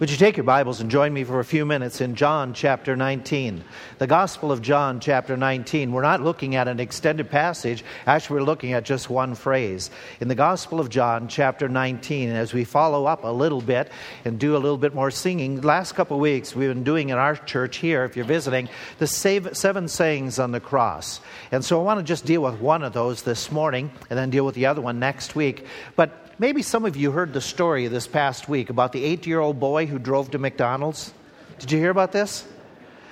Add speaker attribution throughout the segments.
Speaker 1: Would you take your Bibles and join me for a few minutes in John chapter 19? The Gospel of John chapter 19. We're not looking at an extended passage, actually, we're looking at just one phrase. In the Gospel of John chapter 19, and as we follow up a little bit and do a little bit more singing, last couple of weeks we've been doing in our church here, if you're visiting, the seven sayings on the cross. And so I want to just deal with one of those this morning and then deal with the other one next week. But maybe some of you heard the story this past week about the eight year old boy who drove to McDonald's. Did you hear about this?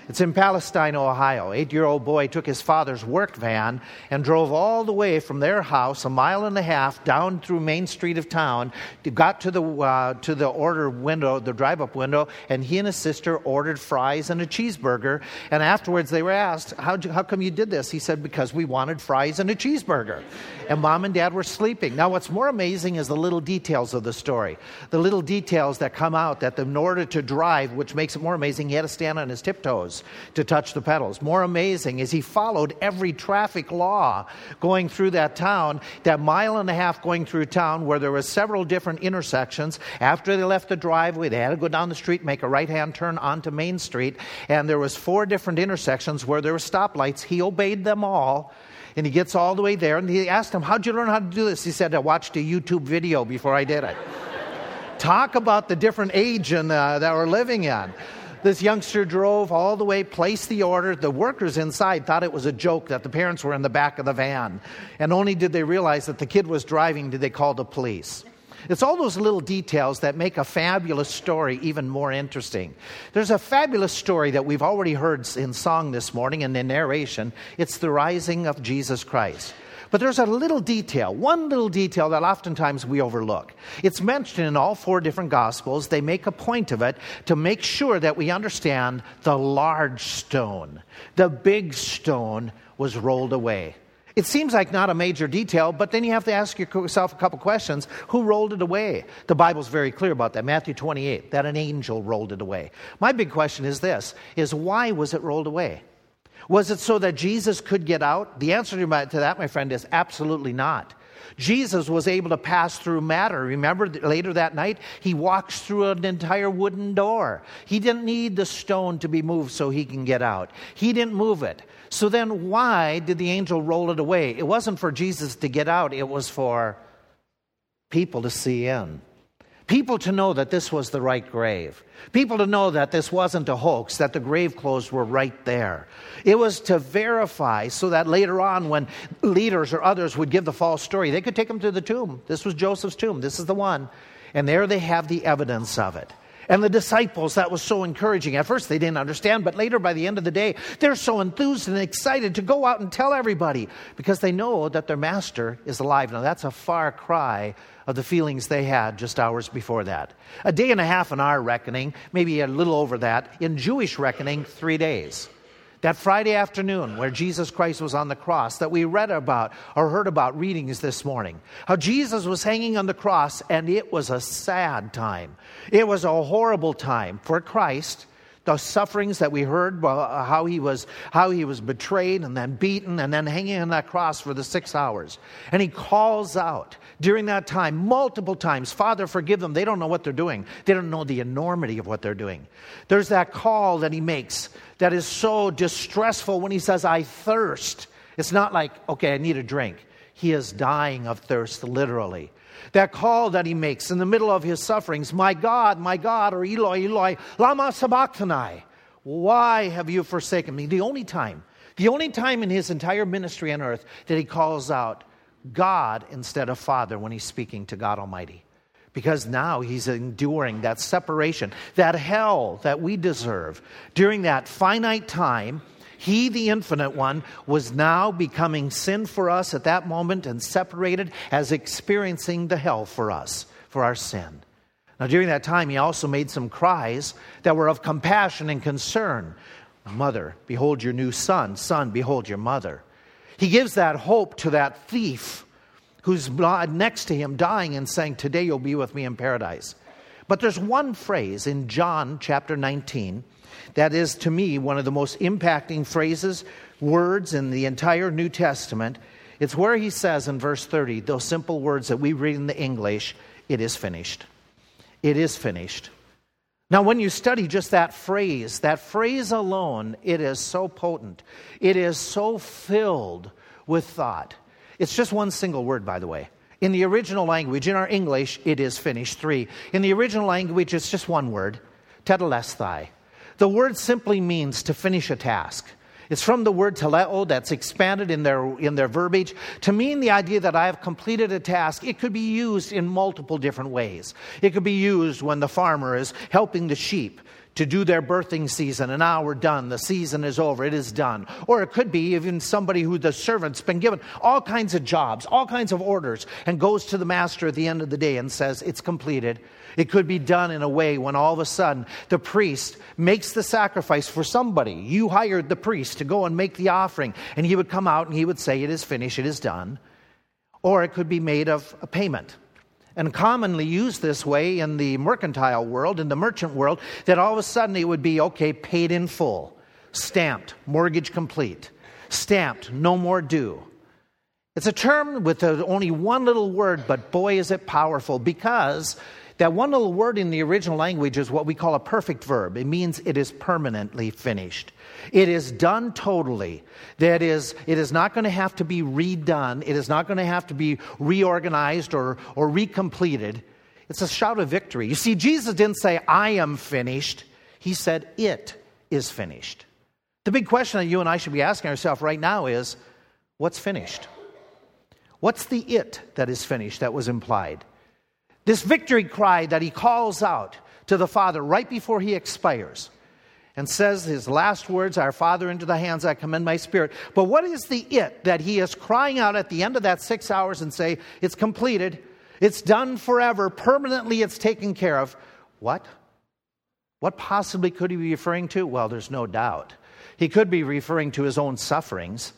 Speaker 1: It's in Palestine, Ohio. Eight year old boy took his father's work van and drove all the way from their house, a mile and a half, down through Main Street of town, got to the, uh, to the order window, the drive up window, and he and his sister ordered fries and a cheeseburger. And afterwards they were asked, how, how come you did this? He said, Because we wanted fries and a cheeseburger. And mom and dad were sleeping. Now, what's more amazing is the little details of the story. The little details that come out that in order to drive, which makes it more amazing, he had to stand on his tiptoes to touch the pedals. More amazing is he followed every traffic law going through that town, that mile and a half going through town where there were several different intersections. After they left the driveway, they had to go down the street, make a right-hand turn onto Main Street, and there was four different intersections where there were stoplights. He obeyed them all. And he gets all the way there, and he asked him, How'd you learn how to do this? He said, I watched a YouTube video before I did it. Talk about the different age uh, that we're living in. This youngster drove all the way, placed the order. The workers inside thought it was a joke that the parents were in the back of the van. And only did they realize that the kid was driving did they call the police. It's all those little details that make a fabulous story even more interesting. There's a fabulous story that we've already heard in song this morning and in narration. It's the rising of Jesus Christ. But there's a little detail, one little detail that oftentimes we overlook. It's mentioned in all four different Gospels. They make a point of it to make sure that we understand the large stone, the big stone was rolled away. It seems like not a major detail, but then you have to ask yourself a couple questions. Who rolled it away? The Bible's very clear about that. Matthew 28, that an angel rolled it away. My big question is this, is why was it rolled away? Was it so that Jesus could get out? The answer to that, my friend, is absolutely not. Jesus was able to pass through matter. Remember later that night, he walks through an entire wooden door. He didn't need the stone to be moved so he can get out. He didn't move it. So then, why did the angel roll it away? It wasn't for Jesus to get out, it was for people to see in. People to know that this was the right grave. People to know that this wasn't a hoax, that the grave clothes were right there. It was to verify so that later on, when leaders or others would give the false story, they could take them to the tomb. This was Joseph's tomb. This is the one. And there they have the evidence of it. And the disciples, that was so encouraging. At first, they didn't understand, but later, by the end of the day, they're so enthused and excited to go out and tell everybody because they know that their master is alive. Now, that's a far cry of the feelings they had just hours before that. A day and a half in our reckoning, maybe a little over that. In Jewish reckoning, three days. That Friday afternoon where Jesus Christ was on the cross that we read about or heard about readings this morning. How Jesus was hanging on the cross and it was a sad time. It was a horrible time for Christ the sufferings that we heard, uh, how he was how he was betrayed and then beaten and then hanging on that cross for the six hours. And he calls out during that time multiple times, Father, forgive them. They don't know what they're doing. They don't know the enormity of what they're doing. There's that call that he makes that is so distressful when he says, I thirst. It's not like, okay, I need a drink. He is dying of thirst, literally. That call that he makes in the middle of his sufferings, My God, my God, or Eloi, Eloi, Lama Sabachthani. Why have you forsaken me? The only time, the only time in his entire ministry on earth that he calls out God instead of Father when he's speaking to God Almighty. Because now he's enduring that separation, that hell that we deserve. During that finite time, he, the infinite one, was now becoming sin for us at that moment and separated as experiencing the hell for us, for our sin. Now, during that time, he also made some cries that were of compassion and concern. Mother, behold your new son. Son, behold your mother. He gives that hope to that thief who's next to him dying and saying, Today you'll be with me in paradise. But there's one phrase in John chapter 19 that is, to me, one of the most impacting phrases, words in the entire New Testament. It's where he says in verse 30, those simple words that we read in the English, it is finished. It is finished. Now, when you study just that phrase, that phrase alone, it is so potent. It is so filled with thought. It's just one single word, by the way. In the original language, in our English, it is finished, three. In the original language, it's just one word, tetelestai. The word simply means to finish a task. It's from the word teleo that's expanded in their, in their verbiage to mean the idea that I have completed a task. It could be used in multiple different ways. It could be used when the farmer is helping the sheep to do their birthing season, and now we're done. The season is over. It is done. Or it could be even somebody who the servant's been given all kinds of jobs, all kinds of orders, and goes to the master at the end of the day and says, It's completed. It could be done in a way when all of a sudden the priest makes the sacrifice for somebody. You hired the priest to go and make the offering, and he would come out and he would say, It is finished, it is done. Or it could be made of a payment. And commonly used this way in the mercantile world, in the merchant world, that all of a sudden it would be, okay, paid in full, stamped, mortgage complete, stamped, no more due. It's a term with only one little word, but boy, is it powerful because that one little word in the original language is what we call a perfect verb. It means it is permanently finished. It is done totally. That is, it is not going to have to be redone. It is not going to have to be reorganized or, or recompleted. It's a shout of victory. You see, Jesus didn't say, I am finished. He said, It is finished. The big question that you and I should be asking ourselves right now is, What's finished? What's the it that is finished that was implied? This victory cry that he calls out to the Father right before he expires and says his last words, Our Father, into the hands I commend my spirit. But what is the it that he is crying out at the end of that six hours and say, It's completed, it's done forever, permanently it's taken care of? What? What possibly could he be referring to? Well, there's no doubt. He could be referring to his own sufferings,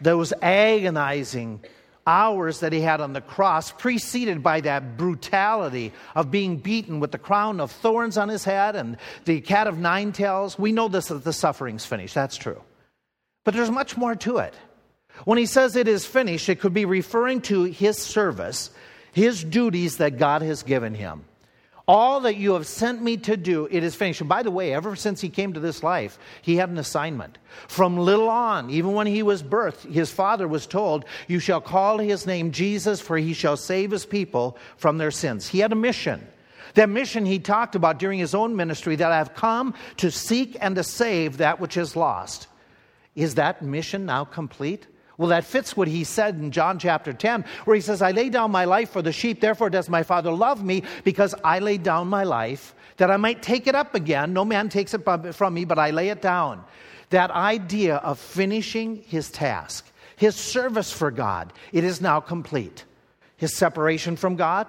Speaker 1: those agonizing hours that he had on the cross, preceded by that brutality of being beaten with the crown of thorns on his head and the cat of nine tails. We know this that the suffering's finished. That's true. But there's much more to it. When he says it is finished, it could be referring to his service, his duties that God has given him. All that you have sent me to do, it is finished. And by the way, ever since he came to this life, he had an assignment. From little on, even when he was birthed, his father was told, You shall call his name Jesus, for he shall save his people from their sins. He had a mission. That mission he talked about during his own ministry that I have come to seek and to save that which is lost. Is that mission now complete? Well, that fits what he said in John chapter 10, where he says, I lay down my life for the sheep, therefore does my Father love me, because I lay down my life that I might take it up again. No man takes it from me, but I lay it down. That idea of finishing his task, his service for God, it is now complete. His separation from God,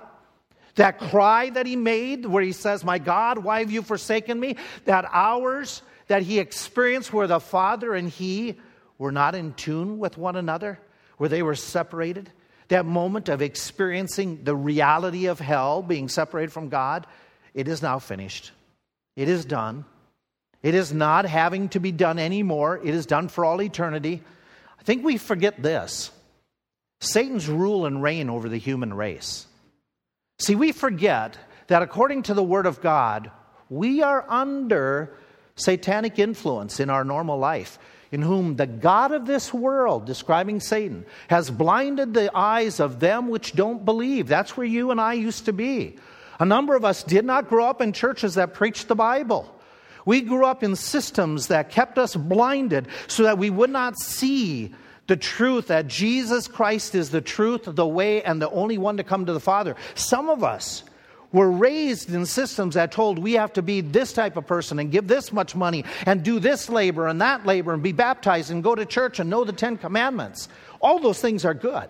Speaker 1: that cry that he made, where he says, My God, why have you forsaken me? That hours that he experienced where the Father and he were not in tune with one another, where they were separated, that moment of experiencing the reality of hell, being separated from God, it is now finished. It is done. It is not having to be done anymore. It is done for all eternity. I think we forget this Satan's rule and reign over the human race. See, we forget that according to the Word of God, we are under satanic influence in our normal life in whom the God of this world, describing Satan, has blinded the eyes of them which don't believe. That's where you and I used to be. A number of us did not grow up in churches that preached the Bible. We grew up in systems that kept us blinded so that we would not see the truth that Jesus Christ is the truth, the way, and the only one to come to the Father. Some of us were raised in systems that told we have to be this type of person and give this much money and do this labor and that labor and be baptized and go to church and know the Ten Commandments. All those things are good.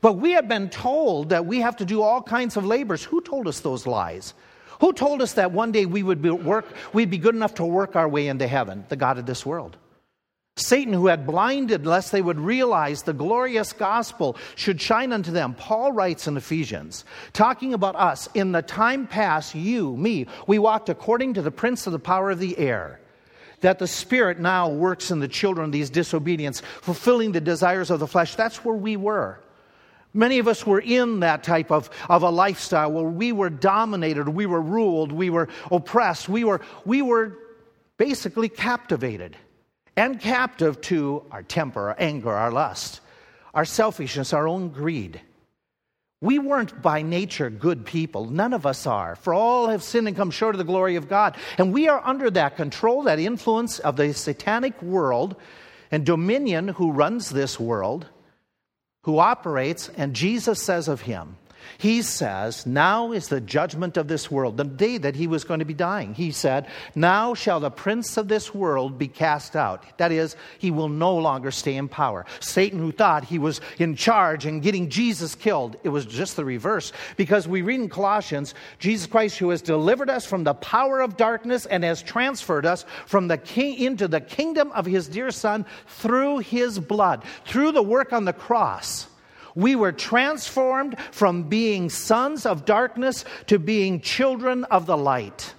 Speaker 1: But we have been told that we have to do all kinds of labors. Who told us those lies? Who told us that one day we would be work, we'd be good enough to work our way into heaven? The God of this world. Satan, who had blinded lest they would realize the glorious gospel should shine unto them. Paul writes in Ephesians, talking about us, in the time past, you, me, we walked according to the prince of the power of the air. That the Spirit now works in the children of these disobedience, fulfilling the desires of the flesh. That's where we were. Many of us were in that type of, of a lifestyle where we were dominated, we were ruled, we were oppressed, we were, we were basically captivated and captive to our temper, our anger, our lust, our selfishness, our own greed. We weren't by nature good people. None of us are. For all have sinned and come short of the glory of God. And we are under that control, that influence of the satanic world and dominion who runs this world, who operates, and Jesus says of him, he says, Now is the judgment of this world. The day that he was going to be dying, he said, Now shall the prince of this world be cast out. That is, he will no longer stay in power. Satan, who thought he was in charge and getting Jesus killed, it was just the reverse. Because we read in Colossians, Jesus Christ, who has delivered us from the power of darkness and has transferred us from the king into the kingdom of his dear Son through his blood, through the work on the cross. We were transformed from being sons of darkness to being children of the light.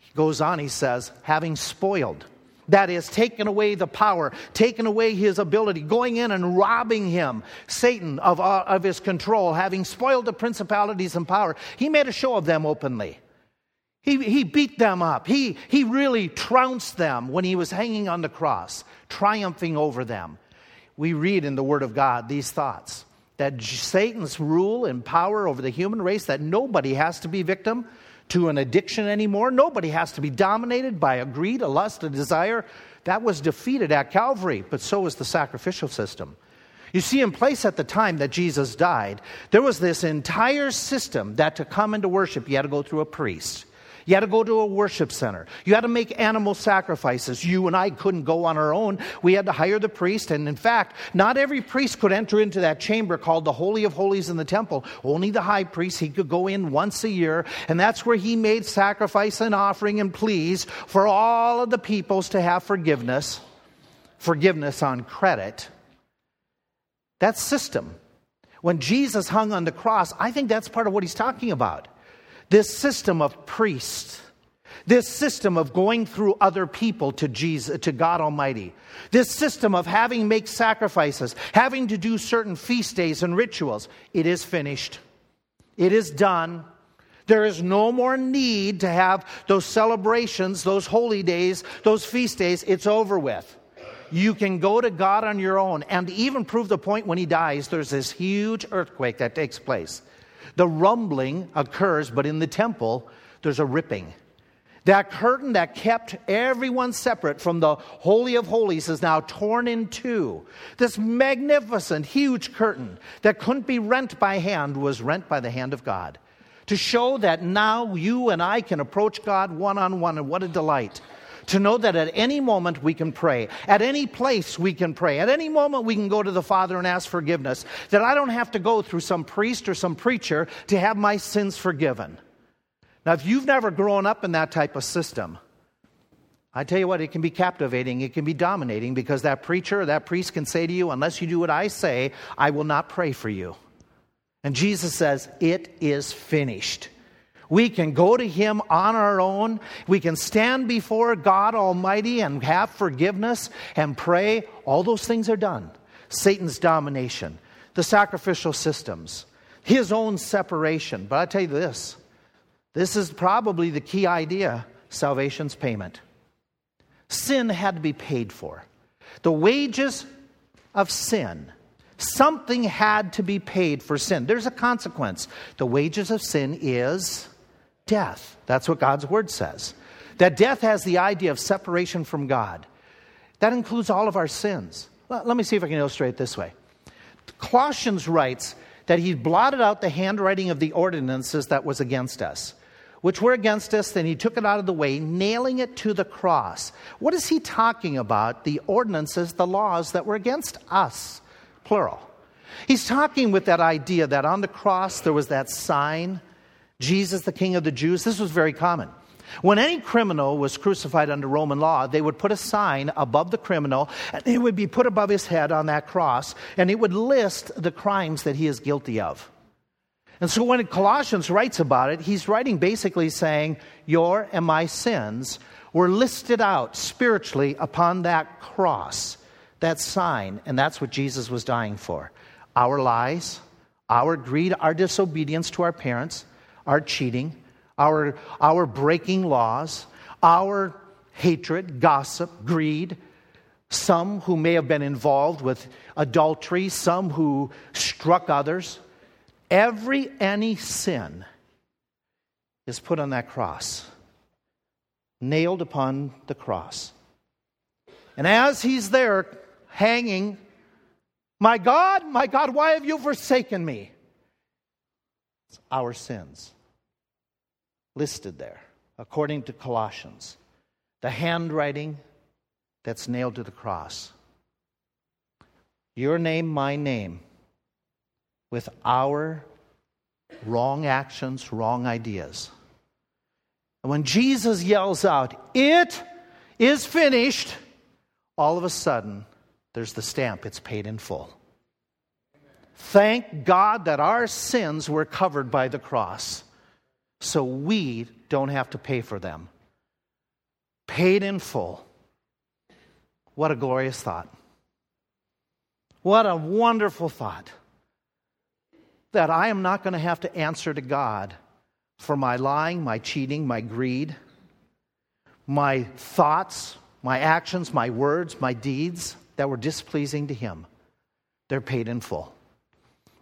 Speaker 1: He goes on, he says, having spoiled. That is, taken away the power, taken away his ability, going in and robbing him, Satan, of, uh, of his control, having spoiled the principalities and power. He made a show of them openly. He, he beat them up. He, he really trounced them when he was hanging on the cross, triumphing over them we read in the Word of God these thoughts that Satan's rule and power over the human race, that nobody has to be victim to an addiction anymore, nobody has to be dominated by a greed, a lust, a desire. That was defeated at Calvary, but so was the sacrificial system. You see, in place at the time that Jesus died, there was this entire system that to come into worship, you had to go through a priest. You had to go to a worship center. You had to make animal sacrifices. You and I couldn't go on our own. We had to hire the priest. And in fact, not every priest could enter into that chamber called the Holy of Holies in the temple. Only the high priest, he could go in once a year. And that's where he made sacrifice and offering and pleas for all of the peoples to have forgiveness, forgiveness on credit. That system. When Jesus hung on the cross, I think that's part of what he's talking about. This system of priests, this system of going through other people to Jesus, to God Almighty, this system of having make sacrifices, having to do certain feast days and rituals, it is finished. It is done. There is no more need to have those celebrations, those holy days, those feast days. It's over with. You can go to God on your own and even prove the point when he dies, there's this huge earthquake that takes place. The rumbling occurs, but in the temple, there's a ripping. That curtain that kept everyone separate from the Holy of Holies is now torn in two. This magnificent, huge curtain that couldn't be rent by hand was rent by the hand of God. To show that now you and I can approach God one on one, and what a delight to know that at any moment we can pray. At any place we can pray. At any moment we can go to the Father and ask forgiveness. That I don't have to go through some priest or some preacher to have my sins forgiven. Now, if you've never grown up in that type of system, I tell you what, it can be captivating, it can be dominating because that preacher or that priest can say to you, Unless you do what I say, I will not pray for you. And Jesus says, It is finished. We can go to Him on our own. We can stand before God Almighty and have forgiveness and pray. All those things are done. Satan's domination, the sacrificial systems, his own separation. But I tell you this this is probably the key idea salvation's payment. Sin had to be paid for. The wages of sin, something had to be paid for sin. There's a consequence. The wages of sin is death. That's what God's word says. That death has the idea of separation from God. That includes all of our sins. Let me see if I can illustrate it this way. Colossians writes that he blotted out the handwriting of the ordinances that was against us, which were against us, then he took it out of the way, nailing it to the cross. What is he talking about? The ordinances, the laws that were against us, plural. He's talking with that idea that on the cross there was that sign Jesus, the King of the Jews, this was very common. When any criminal was crucified under Roman law, they would put a sign above the criminal, and it would be put above his head on that cross, and it would list the crimes that he is guilty of. And so when Colossians writes about it, he's writing basically saying, Your and my sins were listed out spiritually upon that cross, that sign, and that's what Jesus was dying for. our lies, our greed, our disobedience to our parents, our cheating, our, our breaking laws, our hatred, gossip, greed, some who may have been involved with adultery, some who struck others. Every any sin is put on that cross, nailed upon the cross. And as he's there hanging, my God, my God, why have you forsaken me? Our sins listed there, according to Colossians. The handwriting that's nailed to the cross. Your name, my name, with our wrong actions, wrong ideas. And when Jesus yells out, It is finished, all of a sudden, there's the stamp, it's paid in full. Thank God that our sins were covered by the cross, so we don't have to pay for them. Paid in full. What a glorious thought. What a wonderful thought. That I am not going to have to answer to God for my lying, my cheating, my greed, my thoughts, my actions, my words, my deeds that were displeasing to Him. They're paid in full.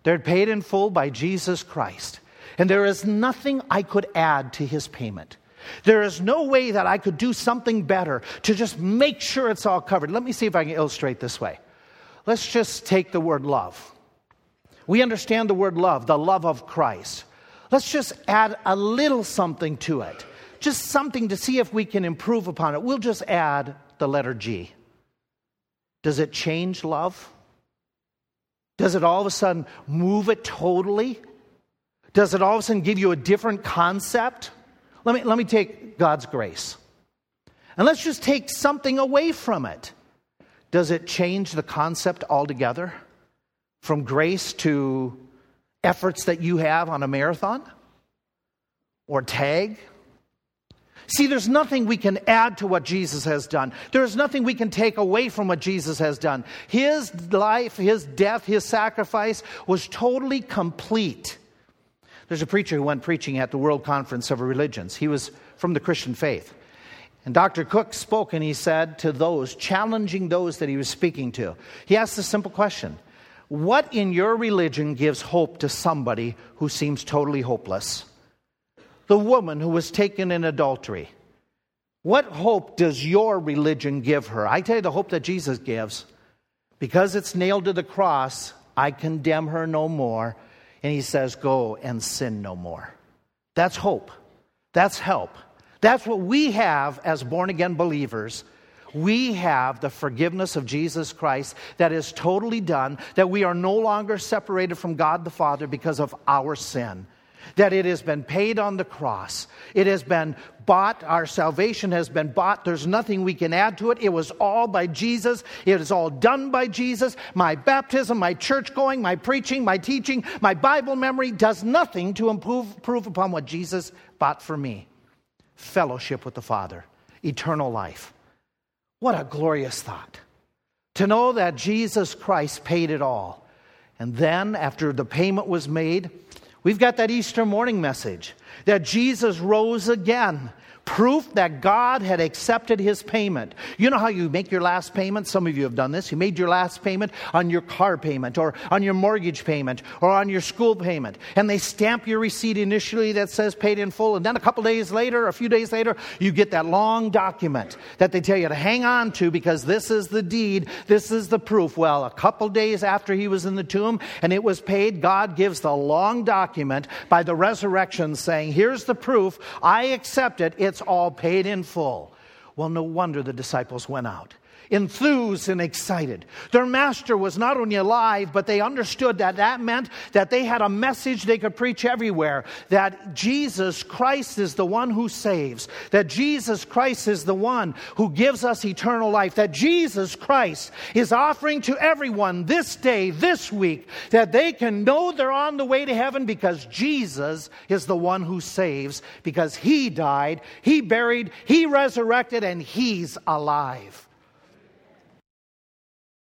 Speaker 1: They're paid in full by Jesus Christ. And there is nothing I could add to His payment. There is no way that I could do something better to just make sure it's all covered. Let me see if I can illustrate this way. Let's just take the word love. We understand the word love, the love of Christ. Let's just add a little something to it, just something to see if we can improve upon it. We'll just add the letter G. Does it change love? Does it all of a sudden move it totally? Does it all of a sudden give you a different concept? Let me, let me take God's grace. And let's just take something away from it. Does it change the concept altogether? From grace to efforts that you have on a marathon or tag? See, there's nothing we can add to what Jesus has done. There's nothing we can take away from what Jesus has done. His life, his death, his sacrifice was totally complete. There's a preacher who went preaching at the World Conference of Religions. He was from the Christian faith. And Dr. Cook spoke and he said to those, challenging those that he was speaking to, he asked a simple question What in your religion gives hope to somebody who seems totally hopeless? The woman who was taken in adultery. What hope does your religion give her? I tell you the hope that Jesus gives. Because it's nailed to the cross, I condemn her no more and he says, Go and sin no more. That's hope. That's help. That's what we have as born again believers. We have the forgiveness of Jesus Christ that is totally done, that we are no longer separated from God the Father because of our sin that it has been paid on the cross. It has been bought. Our salvation has been bought. There's nothing we can add to it. It was all by Jesus. It is all done by Jesus. My baptism, my church going, my preaching, my teaching, my Bible memory does nothing to improve, improve upon what Jesus bought for me fellowship with the Father, eternal life. What a glorious thought. To know that Jesus Christ paid it all. And then, after the payment was made, We've got that Easter morning message that Jesus rose again proof that God had accepted his payment. You know how you make your last payment? Some of you have done this. You made your last payment on your car payment or on your mortgage payment or on your school payment. And they stamp your receipt initially that says paid in full. And then a couple days later, a few days later, you get that long document that they tell you to hang on to because this is the deed, this is the proof. Well, a couple days after he was in the tomb and it was paid, God gives the long document by the resurrection saying, Here's the proof. I accept it. It's it's all paid in full. Well, no wonder the disciples went out enthused and excited. Their master was not only alive, but they understood that that meant that they had a message they could preach everywhere that Jesus Christ is the one who saves, that Jesus Christ is the one who gives us eternal life, that Jesus Christ is offering to everyone this day, this week, that they can know they're on the way to heaven because Jesus is the one who saves, because he died, he buried, he resurrected, and he's alive.